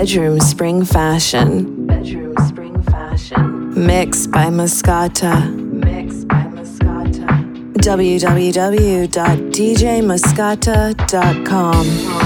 Bedroom Spring Fashion. Bedroom Spring Fashion. Mixed by Mascota. Mixed by Mascota. www.djmascota.com.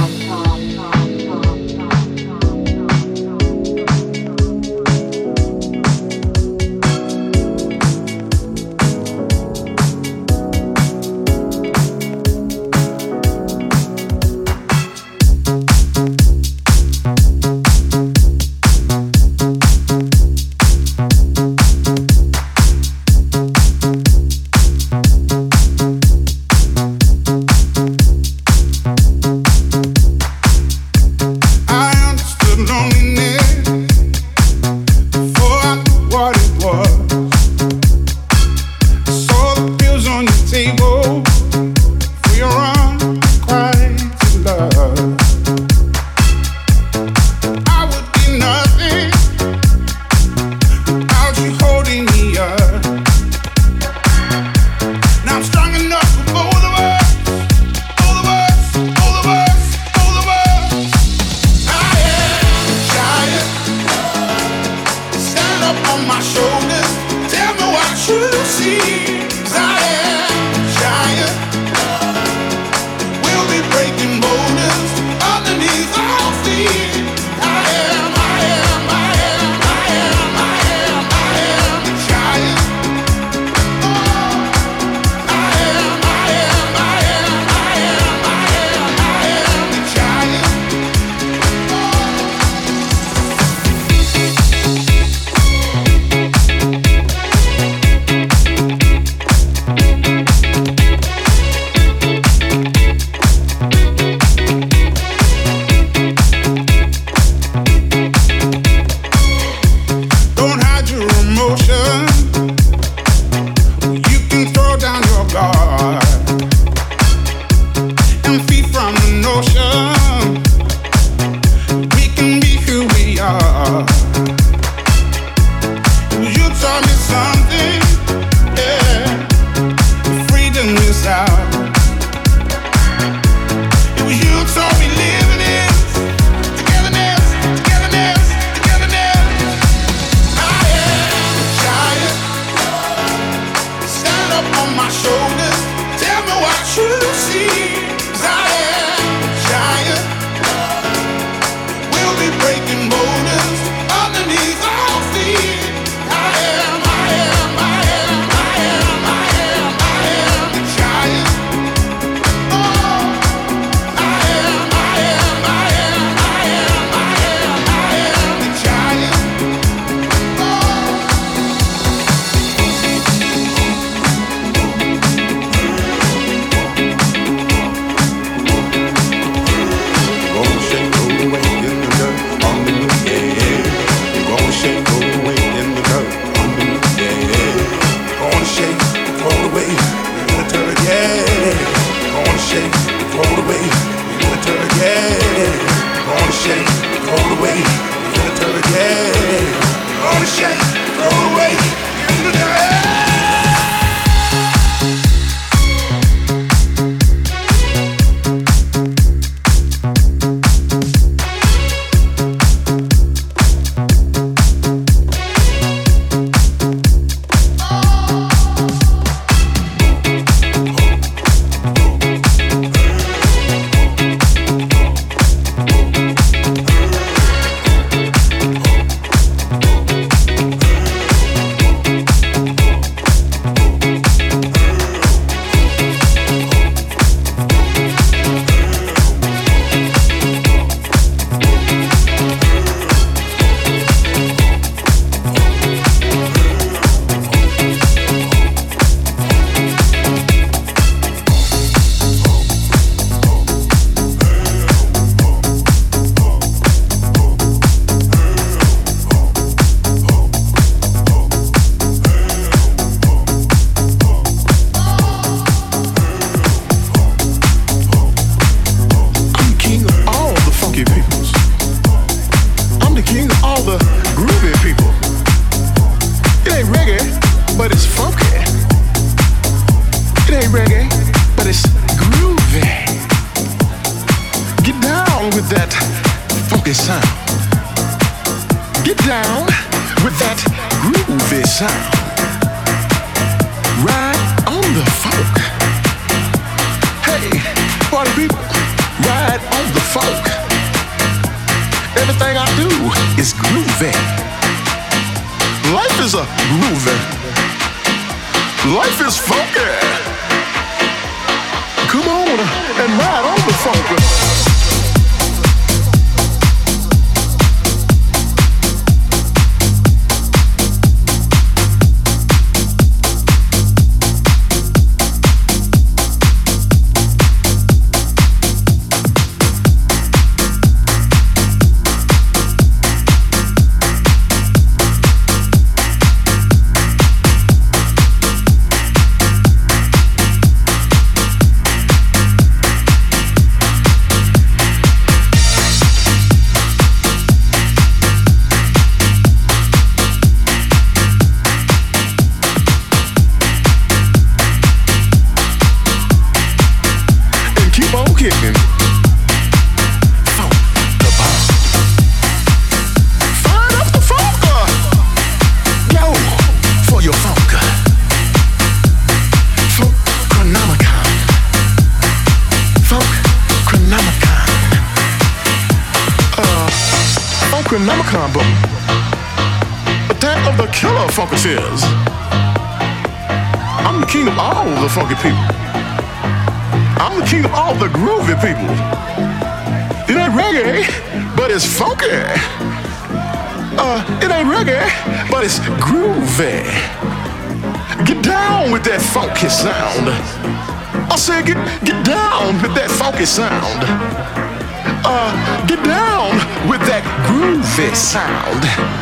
sound.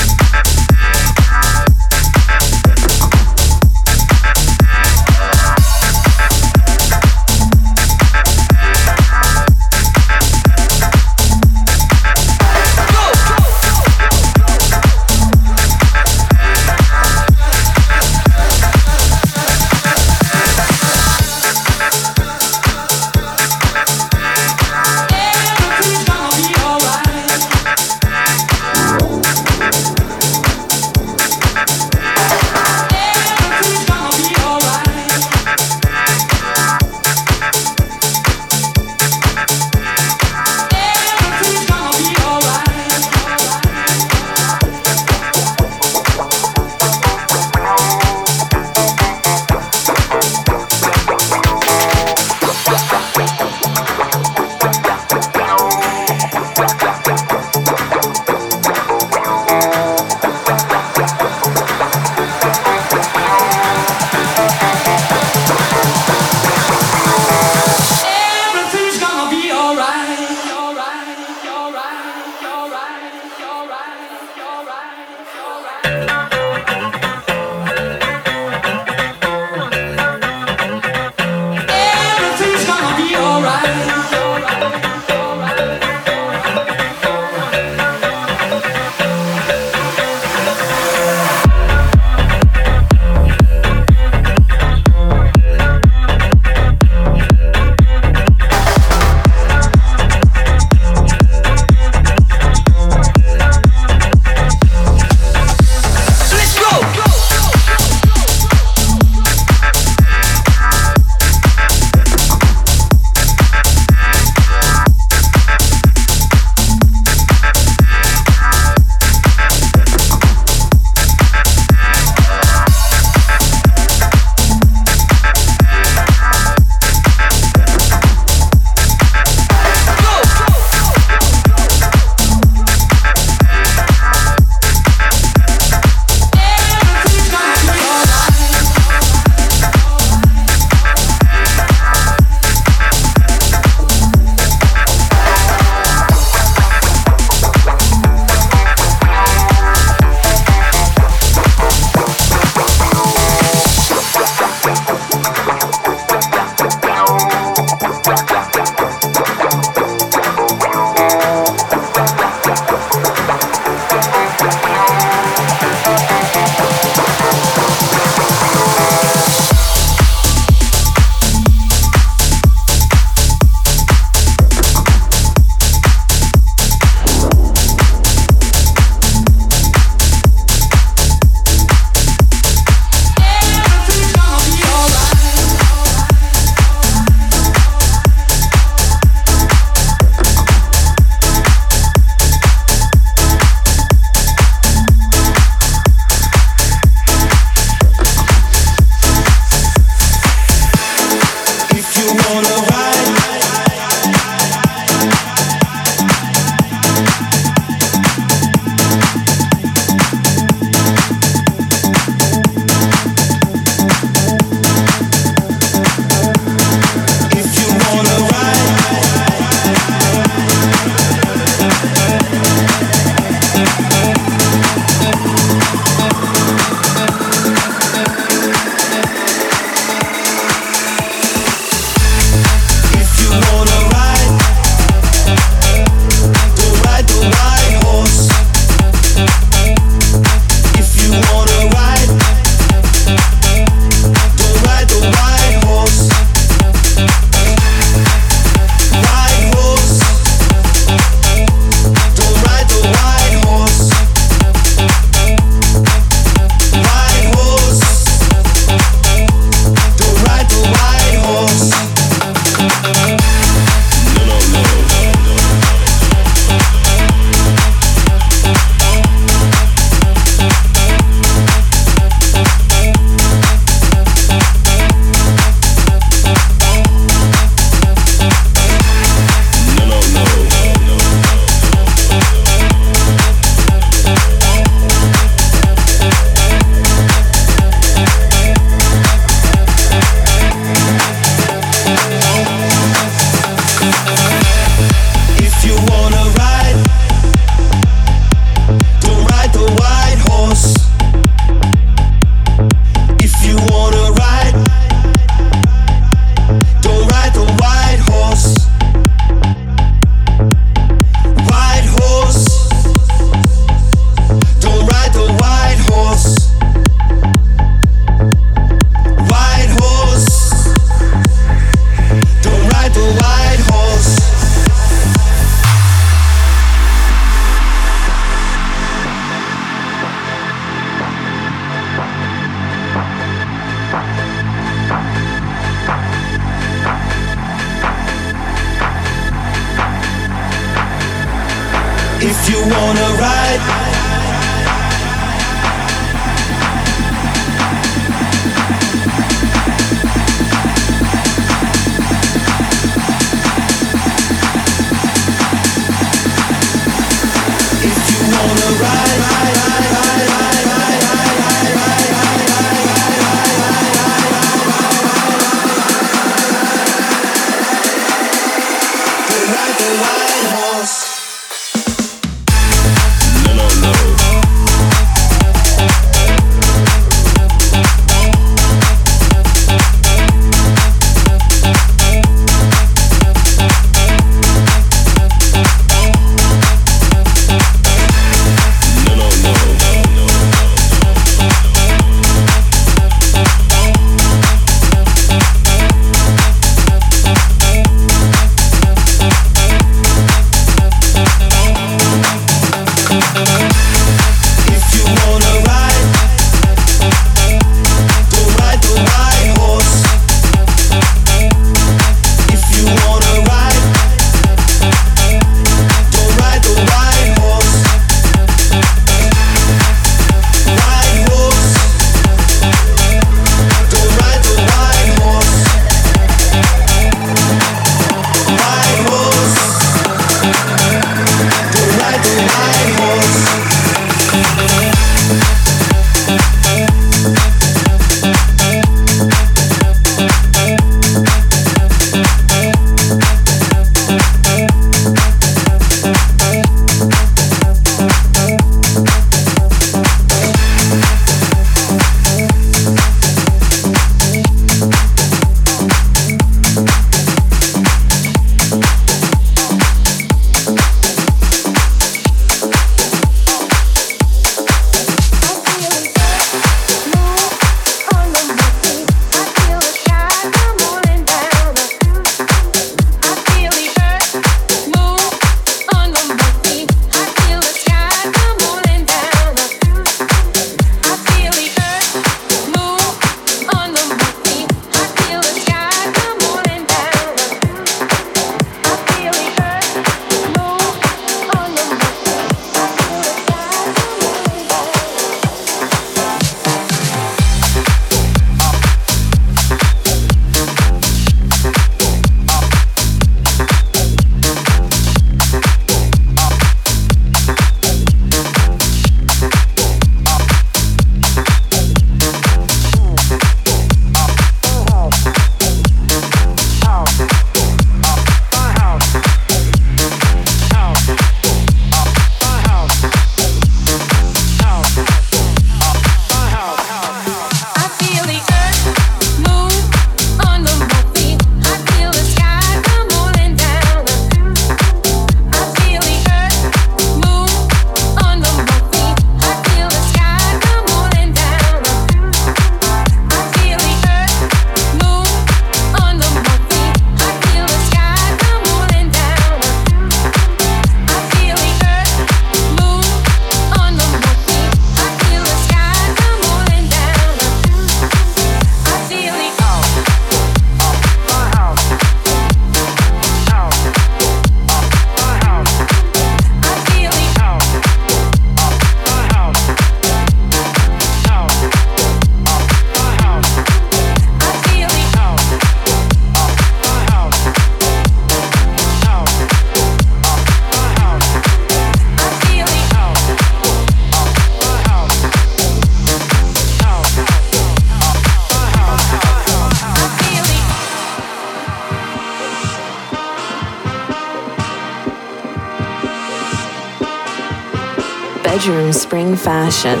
spring fashion.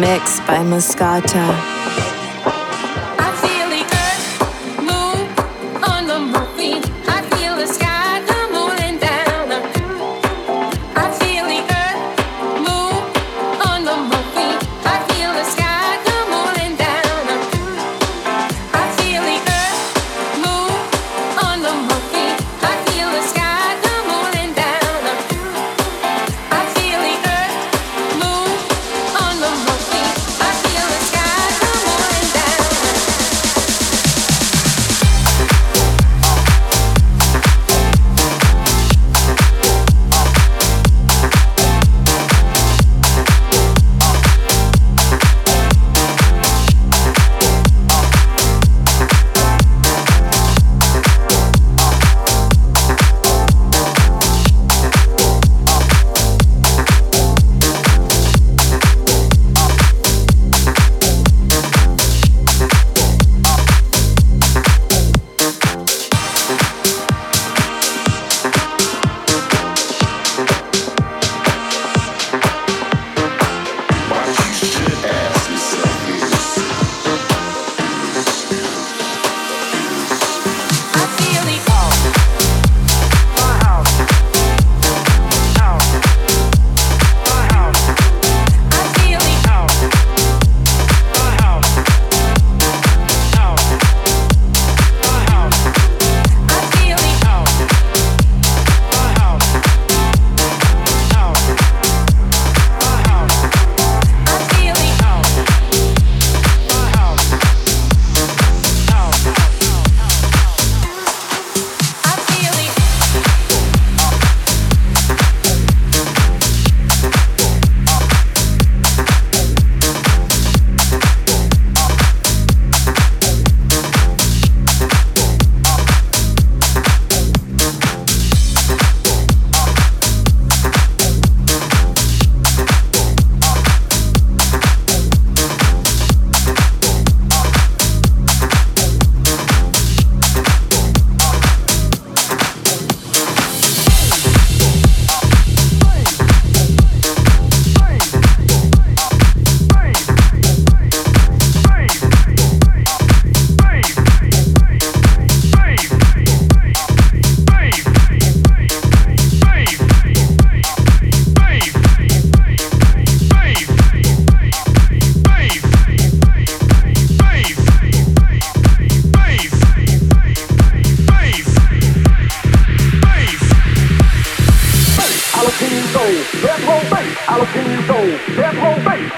Mixed by Mascota.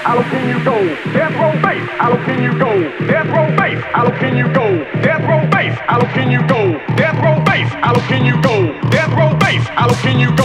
How can you go? Death row base. How can you go? Death row base. How can you go? Death row base. How can you go? Death row base. How can you go? Death row base. How can you go?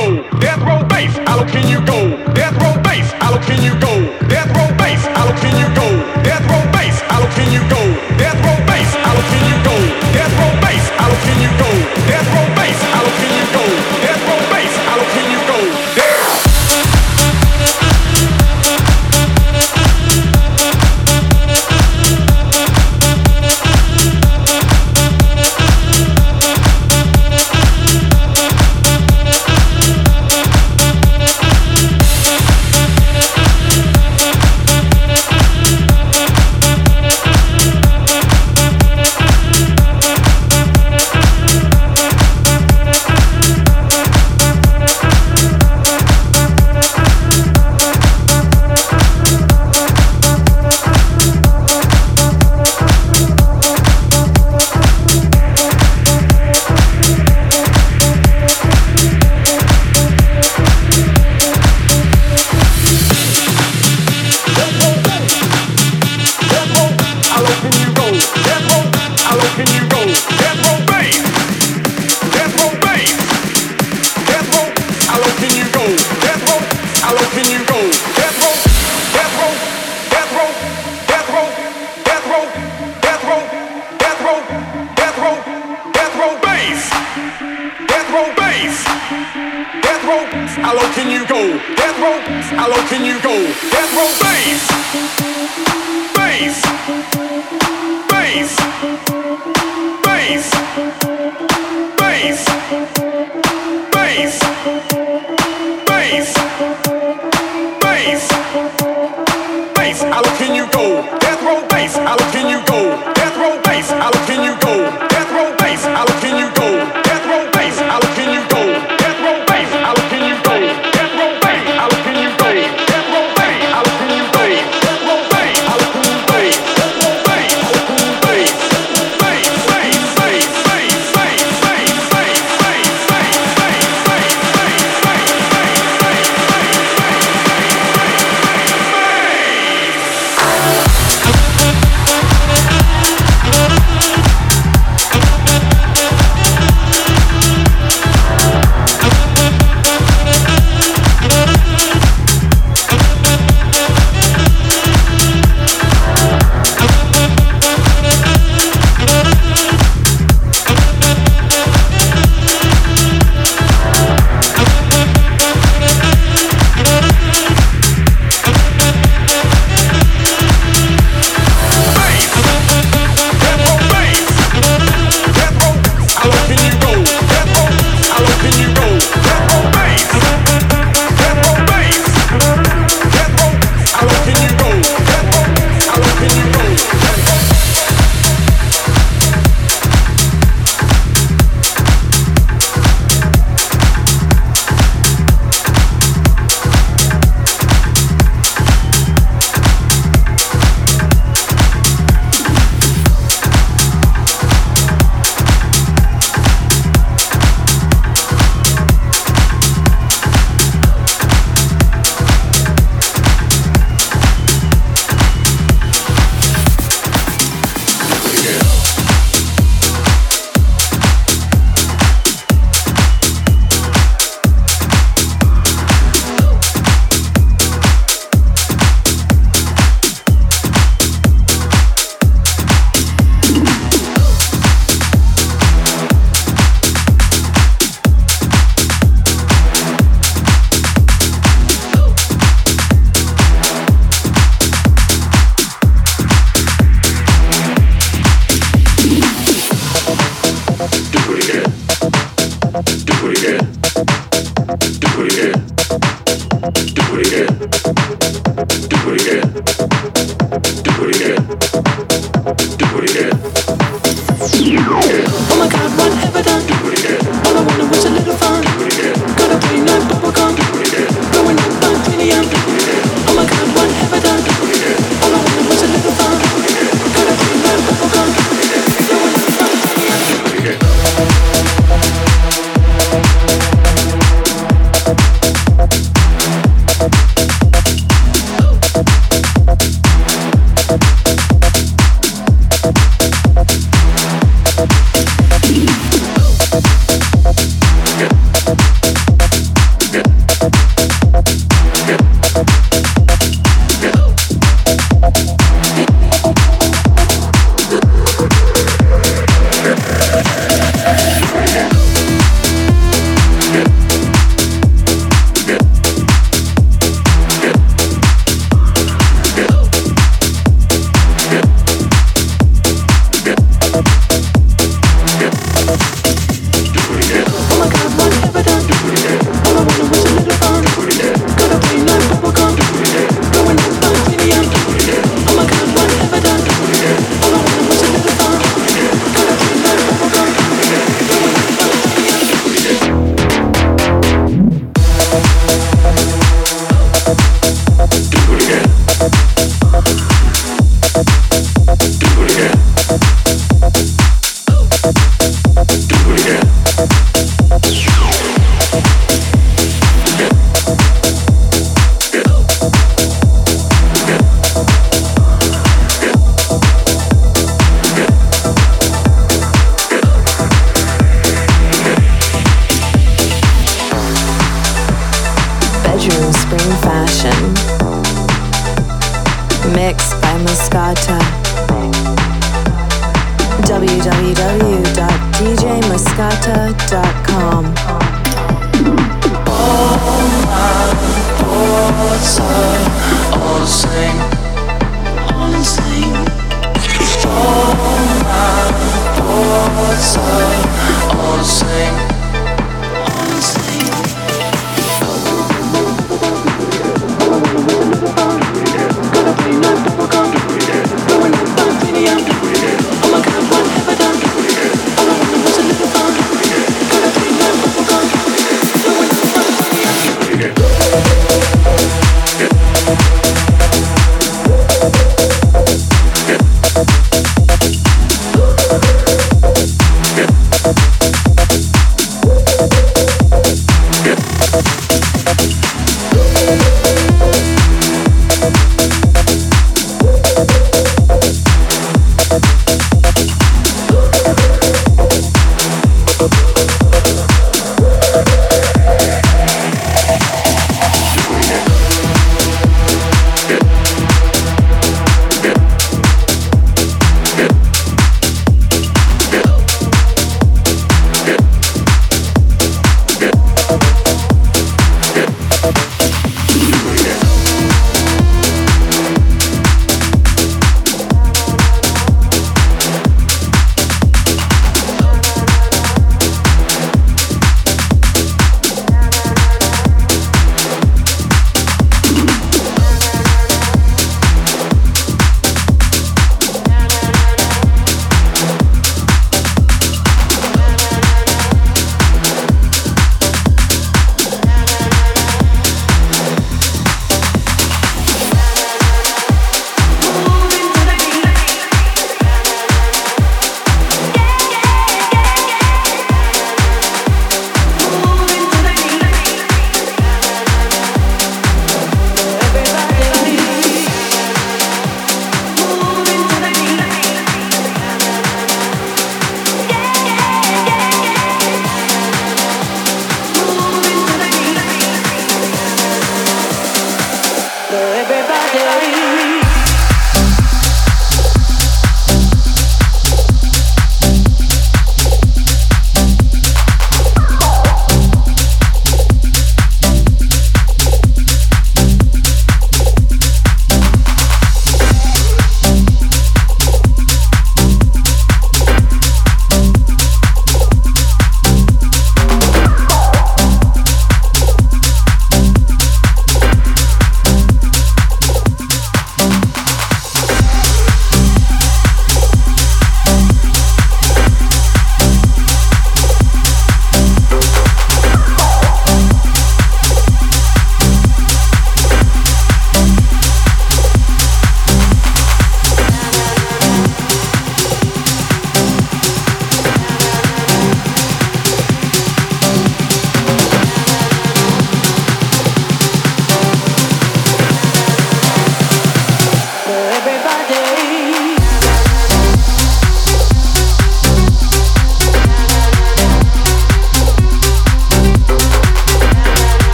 Thank.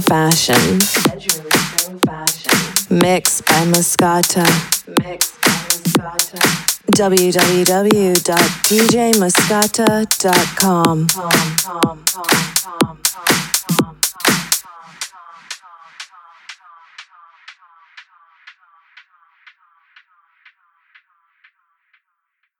Fashion. Bedroom by Mascota. Mixed by Mascota. www.djmascota.com.